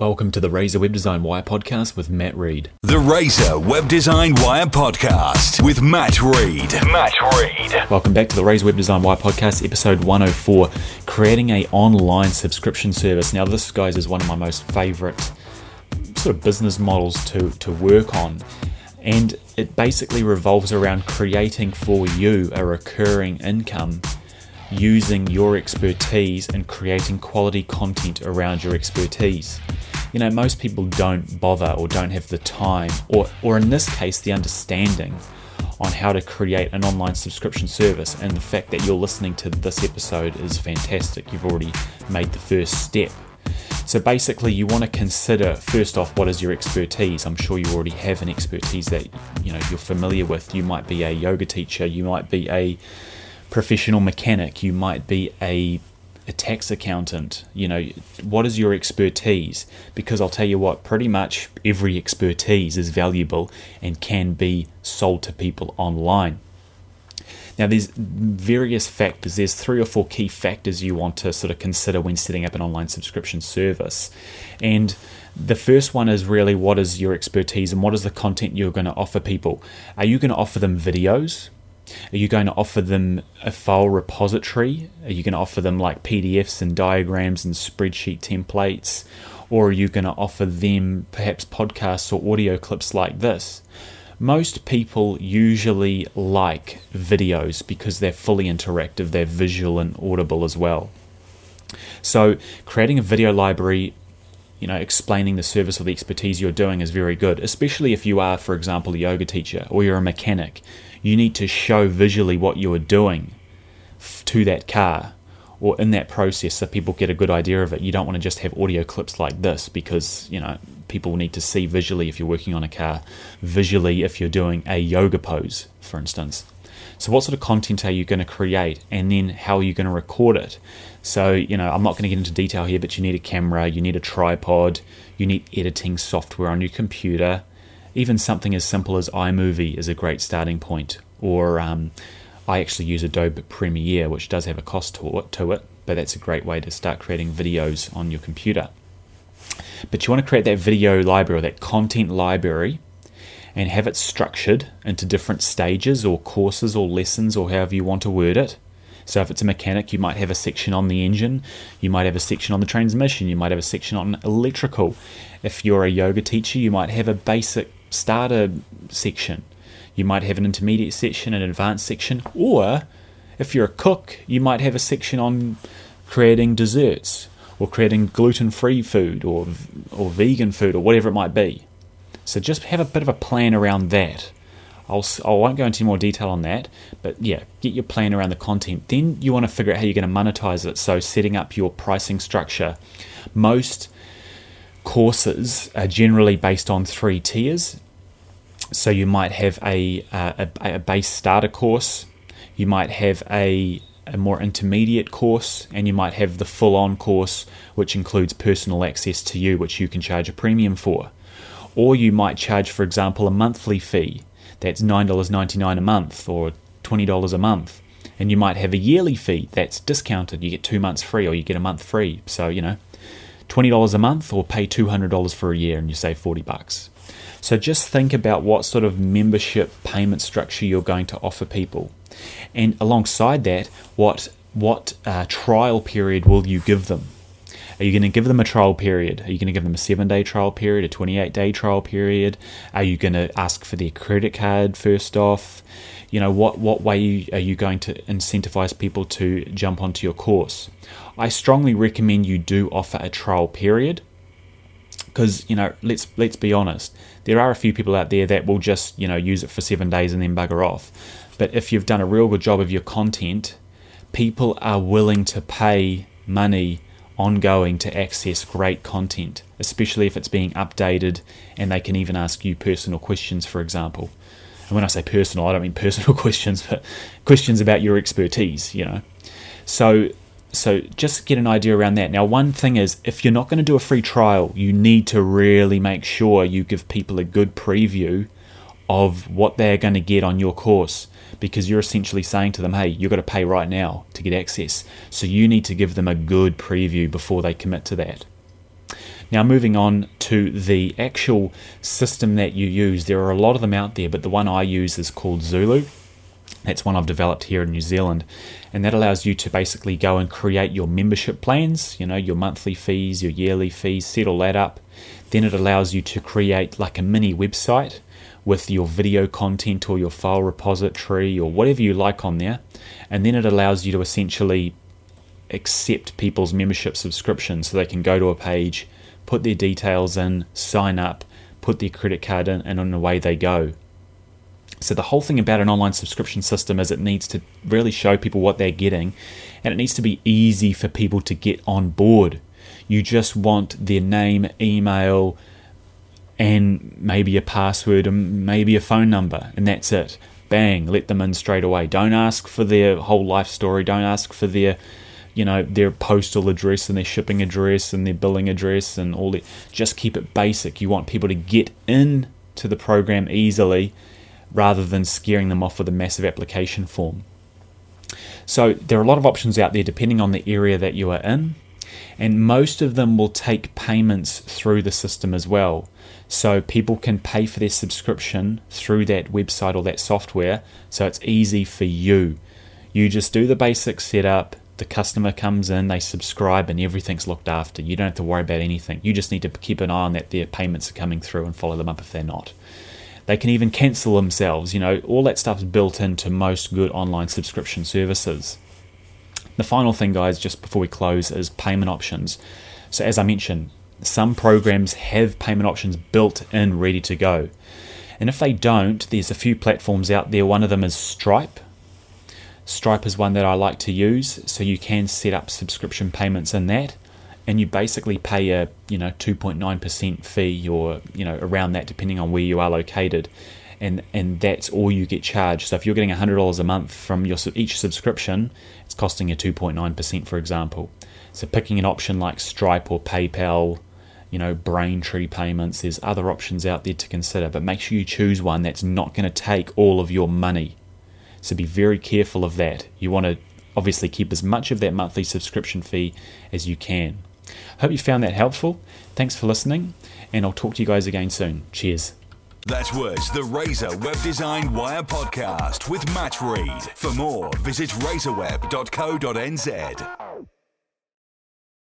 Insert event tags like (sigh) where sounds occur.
Welcome to the Razor Web Design Wire podcast with Matt Reed. The Razor Web Design Wire podcast with Matt Reed. Matt Reed. Welcome back to the Razor Web Design Wire podcast, episode 104, creating a online subscription service. Now, this, guys, is one of my most favorite sort of business models to, to work on. And it basically revolves around creating for you a recurring income using your expertise and creating quality content around your expertise you know, most people don't bother or don't have the time, or, or in this case, the understanding on how to create an online subscription service. And the fact that you're listening to this episode is fantastic. You've already made the first step. So basically, you want to consider first off what is your expertise. I'm sure you already have an expertise that you know you're familiar with. You might be a yoga teacher, you might be a professional mechanic, you might be a a tax accountant? You know, what is your expertise? Because I'll tell you what, pretty much every expertise is valuable and can be sold to people online. Now, there's various factors. There's three or four key factors you want to sort of consider when setting up an online subscription service. And the first one is really what is your expertise and what is the content you're going to offer people? Are you going to offer them videos? Are you going to offer them a file repository? Are you going to offer them like PDFs and diagrams and spreadsheet templates? Or are you going to offer them perhaps podcasts or audio clips like this? Most people usually like videos because they're fully interactive, they're visual and audible as well. So, creating a video library you know, explaining the service or the expertise you're doing is very good, especially if you are, for example, a yoga teacher or you're a mechanic you need to show visually what you are doing to that car or in that process so people get a good idea of it. You don't want to just have audio clips like this because, you know, people need to see visually if you're working on a car, visually if you're doing a yoga pose, for instance. So, what sort of content are you going to create, and then how are you going to record it? So, you know, I'm not going to get into detail here, but you need a camera, you need a tripod, you need editing software on your computer, even something as simple as iMovie is a great starting point. Or um, I actually use Adobe Premiere, which does have a cost to it, to it, but that's a great way to start creating videos on your computer. But you want to create that video library or that content library and have it structured into different stages or courses or lessons or however you want to word it. So, if it's a mechanic, you might have a section on the engine, you might have a section on the transmission, you might have a section on electrical. If you're a yoga teacher, you might have a basic starter section. You might have an intermediate section, an advanced section, or if you're a cook, you might have a section on creating desserts or creating gluten-free food or or vegan food or whatever it might be. So just have a bit of a plan around that. I'll, I won't go into more detail on that, but yeah, get your plan around the content. Then you want to figure out how you're going to monetize it. So setting up your pricing structure. Most courses are generally based on three tiers. So you might have a, a, a base starter course, you might have a, a more intermediate course, and you might have the full on course, which includes personal access to you, which you can charge a premium for. Or you might charge, for example, a monthly fee that's $9.99 a month or $20 a month. And you might have a yearly fee that's discounted. You get two months free or you get a month free. So, you know, $20 a month or pay $200 for a year and you save 40 bucks. So just think about what sort of membership payment structure you're going to offer people. And alongside that, what what uh, trial period will you give them? Are you going to give them a trial period? Are you going to give them a seven day trial period, a 28 day trial period? Are you going to ask for their credit card first off? You know, what, what way are you going to incentivize people to jump onto your course? I strongly recommend you do offer a trial period because you know let's let's be honest there are a few people out there that will just you know use it for seven days and then bugger off but if you've done a real good job of your content people are willing to pay money ongoing to access great content especially if it's being updated and they can even ask you personal questions for example and when i say personal i don't mean (laughs) personal questions but questions about your expertise you know so so just get an idea around that. Now, one thing is, if you're not going to do a free trial, you need to really make sure you give people a good preview of what they're going to get on your course because you're essentially saying to them, hey, you've got to pay right now to get access. So you need to give them a good preview before they commit to that. Now, moving on to the actual system that you use, there are a lot of them out there, but the one I use is called Zulu. That's one I've developed here in New Zealand, and that allows you to basically go and create your membership plans, you know, your monthly fees, your yearly fees, set all that up. Then it allows you to create like a mini website with your video content or your file repository or whatever you like on there. And then it allows you to essentially accept people's membership subscriptions so they can go to a page, put their details in, sign up, put their credit card in, and on the way they go. So, the whole thing about an online subscription system is it needs to really show people what they're getting and it needs to be easy for people to get on board. You just want their name, email, and maybe a password and maybe a phone number, and that's it. Bang, let them in straight away. Don't ask for their whole life story. Don't ask for their, you know, their postal address and their shipping address and their billing address and all that. Just keep it basic. You want people to get in to the program easily rather than scaring them off with a massive application form. So there are a lot of options out there depending on the area that you are in, and most of them will take payments through the system as well. So people can pay for their subscription through that website or that software. So it's easy for you. You just do the basic setup. The customer comes in, they subscribe, and everything's looked after. You don't have to worry about anything. You just need to keep an eye on that their payments are coming through and follow them up if they're not. They can even cancel themselves. You know, all that stuff's built into most good online subscription services. The final thing, guys, just before we close, is payment options. So, as I mentioned, some programs have payment options built in ready to go. And if they don't, there's a few platforms out there. One of them is Stripe. Stripe is one that I like to use, so you can set up subscription payments in that, and you basically pay a you know 2.9% fee or you know around that depending on where you are located, and and that's all you get charged. So if you're getting $100 a month from your each subscription, it's costing you 2.9% for example. So picking an option like Stripe or PayPal you know, Braintree payments. There's other options out there to consider, but make sure you choose one that's not going to take all of your money. So be very careful of that. You want to obviously keep as much of that monthly subscription fee as you can. Hope you found that helpful. Thanks for listening, and I'll talk to you guys again soon. Cheers. That was the Razor Web Design Wire podcast with Matt Reed. For more, visit razorweb.co.nz.